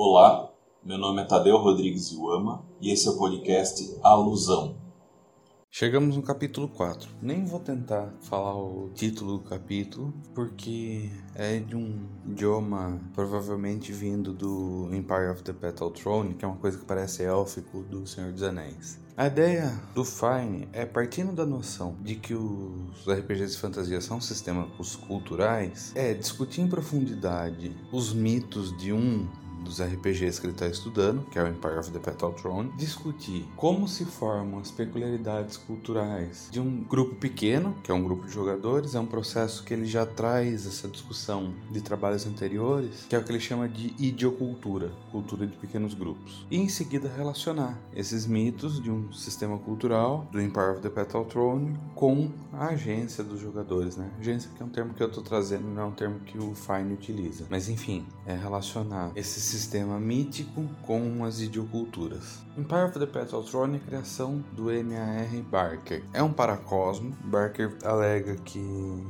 Olá, meu nome é Tadeu Rodrigues Iuama e esse é o podcast Alusão. Chegamos no capítulo 4. Nem vou tentar falar o título do capítulo, porque é de um idioma provavelmente vindo do Empire of the Petal Throne, que é uma coisa que parece élfico do Senhor dos Anéis. A ideia do Fine é partindo da noção de que os RPGs de fantasia são sistemas culturais, é discutir em profundidade os mitos de um dos RPGs que ele está estudando, que é o Empire of the Petal Throne, discutir como se formam as peculiaridades culturais de um grupo pequeno, que é um grupo de jogadores, é um processo que ele já traz essa discussão de trabalhos anteriores, que é o que ele chama de idiocultura, cultura de pequenos grupos. E em seguida relacionar esses mitos de um sistema cultural do Empire of the Petal Throne com a agência dos jogadores, né? Agência que é um termo que eu estou trazendo, não é um termo que o Fine utiliza. Mas enfim, é relacionar esses sistema mítico com as idioculturas. Empire of the Petal Throne é criação do N.A.R. Barker. É um paracosmo. Barker alega que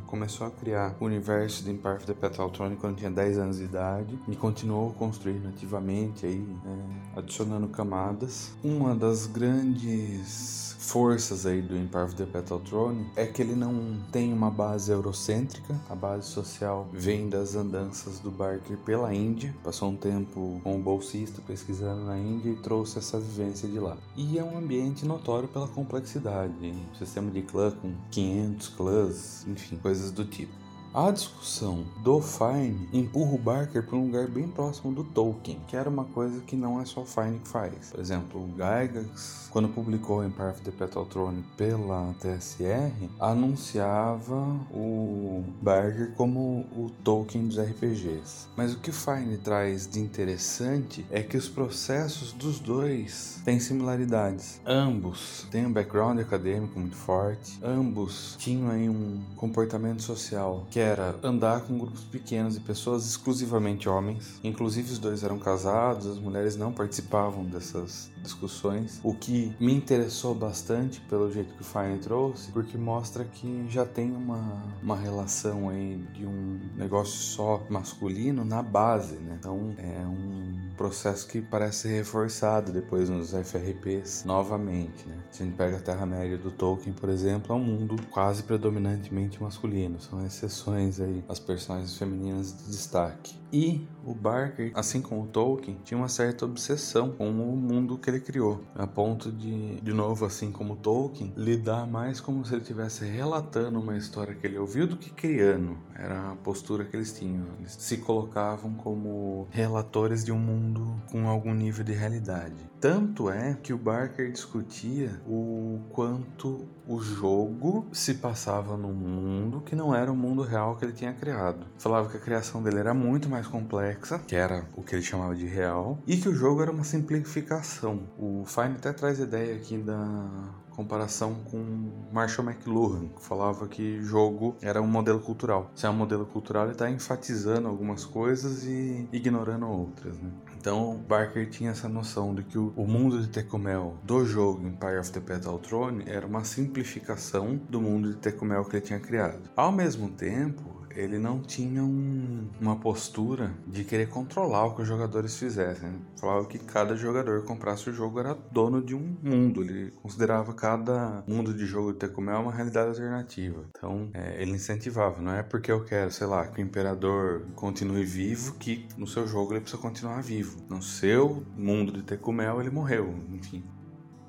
começou a criar o universo de Empire of the Petal Throne quando tinha 10 anos de idade e continuou construindo ativamente aí, é, adicionando camadas. Uma das grandes forças aí do Empire of the Petal Throne é que ele não tem uma base eurocêntrica, a base social vem das andanças do Barker pela Índia, passou um tempo como bolsista pesquisando na Índia e trouxe essa vivência de lá. E é um ambiente notório pela complexidade, sistema de clã com 500 clãs, enfim, coisas do tipo. A discussão do Fine empurra o Barker para um lugar bem próximo do Tolkien, que era uma coisa que não é só o Fine que faz. Por exemplo, o Gygax, quando publicou Empire of the Petal Throne pela TSR, anunciava o Barker como o Tolkien dos RPGs. Mas o que Fine traz de interessante é que os processos dos dois têm similaridades. Ambos têm um background acadêmico muito forte, ambos tinham aí um comportamento social que era andar com grupos pequenos e pessoas exclusivamente homens. Inclusive os dois eram casados, as mulheres não participavam dessas discussões, o que me interessou bastante pelo jeito que o Fine trouxe, porque mostra que já tem uma, uma relação aí de um negócio só masculino na base, né? Então é um processo que parece ser reforçado depois nos FRPs novamente, né? Se a gente pega a Terra-média do Tolkien, por exemplo, é um mundo quase predominantemente masculino, são exceções aí as personagens femininas de destaque. E o Barker, assim como o Tolkien, tinha uma certa obsessão com o mundo que ele criou, a ponto de, de novo, assim como Tolkien, lidar mais como se ele estivesse relatando uma história que ele ouviu do que criando. Era a postura que eles tinham. Eles se colocavam como relatores de um mundo com algum nível de realidade. Tanto é que o Barker discutia o quanto o jogo se passava num mundo que não era o mundo real que ele tinha criado. Falava que a criação dele era muito mais complexa, que era o que ele chamava de real, e que o jogo era uma simplificação. O Fine até traz ideia aqui da comparação com Marshall McLuhan, que falava que jogo era um modelo cultural. Se é um modelo cultural, ele está enfatizando algumas coisas e ignorando outras. Né? Então, Barker tinha essa noção de que o, mundo de Tecumel do jogo Empire of the Petal Throne era uma simplificação do mundo de Tecumel que ele tinha criado. Ao mesmo tempo, ele não tinha um, uma postura de querer controlar o que os jogadores fizessem. Falava que cada jogador comprasse o jogo era dono de um mundo. Ele considerava cada mundo de jogo de Tecumel uma realidade alternativa. Então, é, ele incentivava. Não é porque eu quero, sei lá, que o imperador continue vivo que no seu jogo ele precisa continuar vivo. No seu mundo de Tecumel ele morreu. Enfim,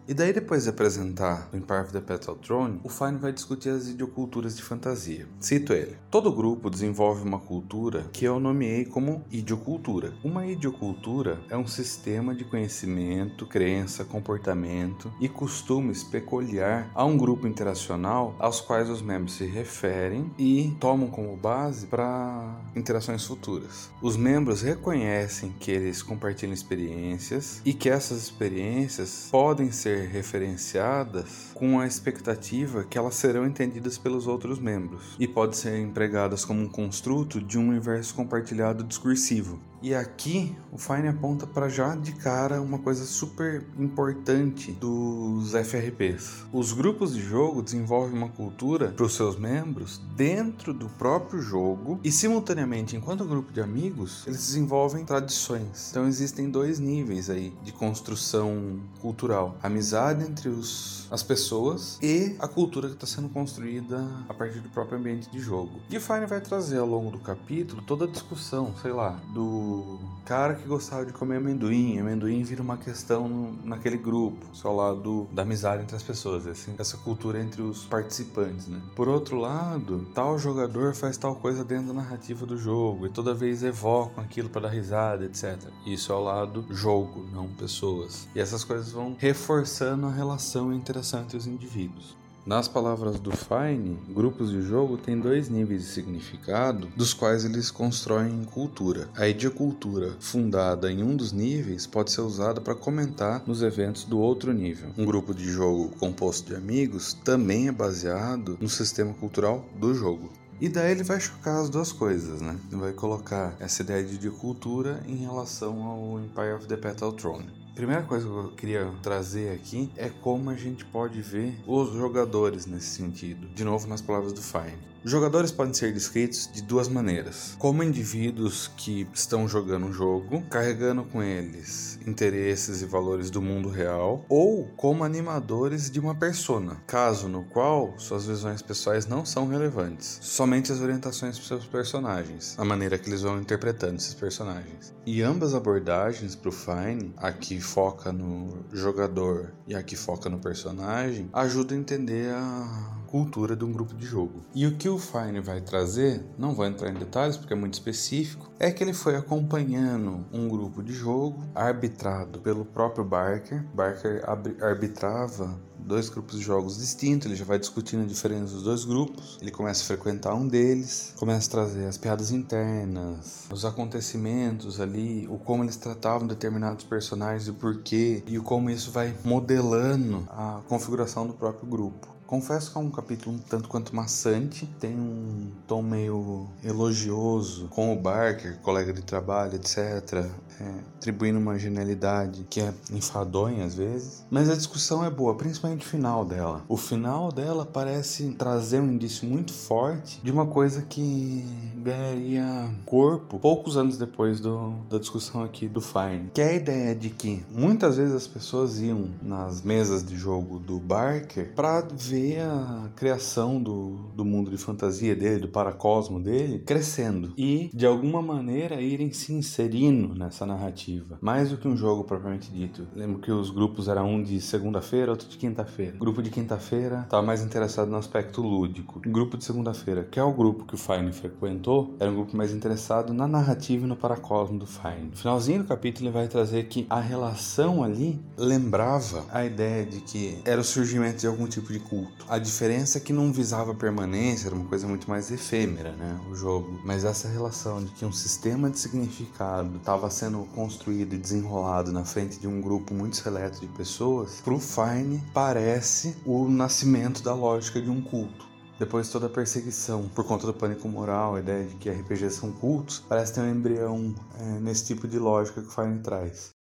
e daí, depois de apresentar o Empire of the Petal Throne, o Fine vai discutir as idioculturas de fantasia. Cito ele: Todo grupo desenvolve uma cultura que eu nomeei como idiocultura. Uma idiocultura é um sistema de conhecimento, crença, comportamento e costumes peculiar a um grupo interacional aos quais os membros se referem e tomam como base para interações futuras. Os membros reconhecem que eles compartilham experiências e que essas experiências podem ser referenciadas com a expectativa que elas serão entendidas pelos outros membros e podem ser empregadas como um construto de um universo compartilhado discursivo. E aqui o Fine aponta para já de cara uma coisa super importante dos FRPs. Os grupos de jogo desenvolvem uma cultura para os seus membros dentro do próprio jogo e simultaneamente, enquanto grupo de amigos, eles desenvolvem tradições. Então existem dois níveis aí de construção cultural: amizade entre os, as pessoas e a cultura que está sendo construída a partir do próprio ambiente de jogo. E o Fine vai trazer ao longo do capítulo toda a discussão, sei lá, do cara que gostava de comer amendoim. Amendoim vira uma questão no, naquele grupo, só lá do, da amizade entre as pessoas, assim, essa cultura entre os participantes, né? Por outro lado, tal jogador faz tal coisa dentro da narrativa do jogo e toda vez evocam aquilo para dar risada, etc. Isso é o lado jogo, não pessoas. E essas coisas vão reforçando a relação e interação entre os indivíduos. Nas palavras do Fine, grupos de jogo têm dois níveis de significado, dos quais eles constroem cultura. A idiocultura, fundada em um dos níveis, pode ser usada para comentar nos eventos do outro nível. Um grupo de jogo composto de amigos também é baseado no sistema cultural do jogo. E daí ele vai chocar as duas coisas, né? Ele vai colocar essa ideia de cultura em relação ao Empire of the Petal Throne. Primeira coisa que eu queria trazer aqui é como a gente pode ver os jogadores nesse sentido. De novo, nas palavras do Fine. Jogadores podem ser descritos de duas maneiras: como indivíduos que estão jogando um jogo, carregando com eles interesses e valores do mundo real, ou como animadores de uma persona, caso no qual suas visões pessoais não são relevantes, somente as orientações dos seus personagens, a maneira que eles vão interpretando esses personagens. E ambas abordagens para o Fine, a que foca no jogador e a que foca no personagem, ajudam a entender a cultura de um grupo de jogo. E o que o Fine vai trazer, não vou entrar em detalhes porque é muito específico, é que ele foi acompanhando um grupo de jogo arbitrado pelo próprio Barker. Barker arbitrava dois grupos de jogos distintos, ele já vai discutindo a diferença dos dois grupos, ele começa a frequentar um deles, começa a trazer as piadas internas, os acontecimentos ali, o como eles tratavam determinados personagens e porquê, e o como isso vai modelando a configuração do próprio grupo. Confesso que é um capítulo um tanto quanto maçante, tem um tom meio elogioso com o Barker, colega de trabalho, etc é, atribuindo uma genialidade que é enfadonha às vezes. Mas a discussão é boa, principalmente o final dela. O final dela parece trazer um indício muito forte de uma coisa que ganharia corpo poucos anos depois do, da discussão aqui do Fine. Que é a ideia de que muitas vezes as pessoas iam nas mesas de jogo do Barker para ver a criação do, do mundo de fantasia dele, do paracosmo dele, crescendo. E, de alguma maneira, irem se inserindo nessa narrativa. Mais do que um jogo propriamente dito. Lembro que os grupos eram um de segunda-feira, outro de quinta-feira. O grupo de quinta-feira estava mais interessado no aspecto lúdico. O grupo de segunda-feira, que é o grupo que o Fine frequentou, era um grupo mais interessado na narrativa e no paracosmo do Fine. No finalzinho do capítulo ele vai trazer que a relação ali lembrava a ideia de que era o surgimento de algum tipo de culto. A diferença é que não visava permanência, era uma coisa muito mais efêmera, né, o jogo. Mas essa relação de que um sistema de significado estava sendo construído e desenrolado na frente de um grupo muito seleto de pessoas, pro Fine parece o nascimento da lógica de um culto. Depois de toda a perseguição por conta do pânico moral, a ideia de que RPGs são cultos, parece ter um embrião é, nesse tipo de lógica que o Fine traz.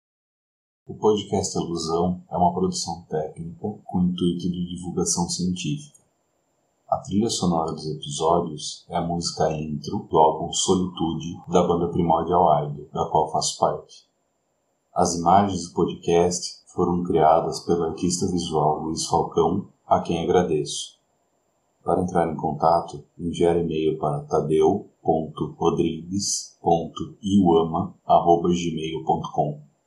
O podcast Alusão é uma produção técnica com intuito de divulgação científica. A trilha sonora dos episódios é a música intro do álbum Solitude da banda Primordial Idol, da qual faço parte. As imagens do podcast foram criadas pelo artista visual Luiz Falcão, a quem agradeço. Para entrar em contato, enviar e-mail para tadeu.rodrigues.iuama.gmail.com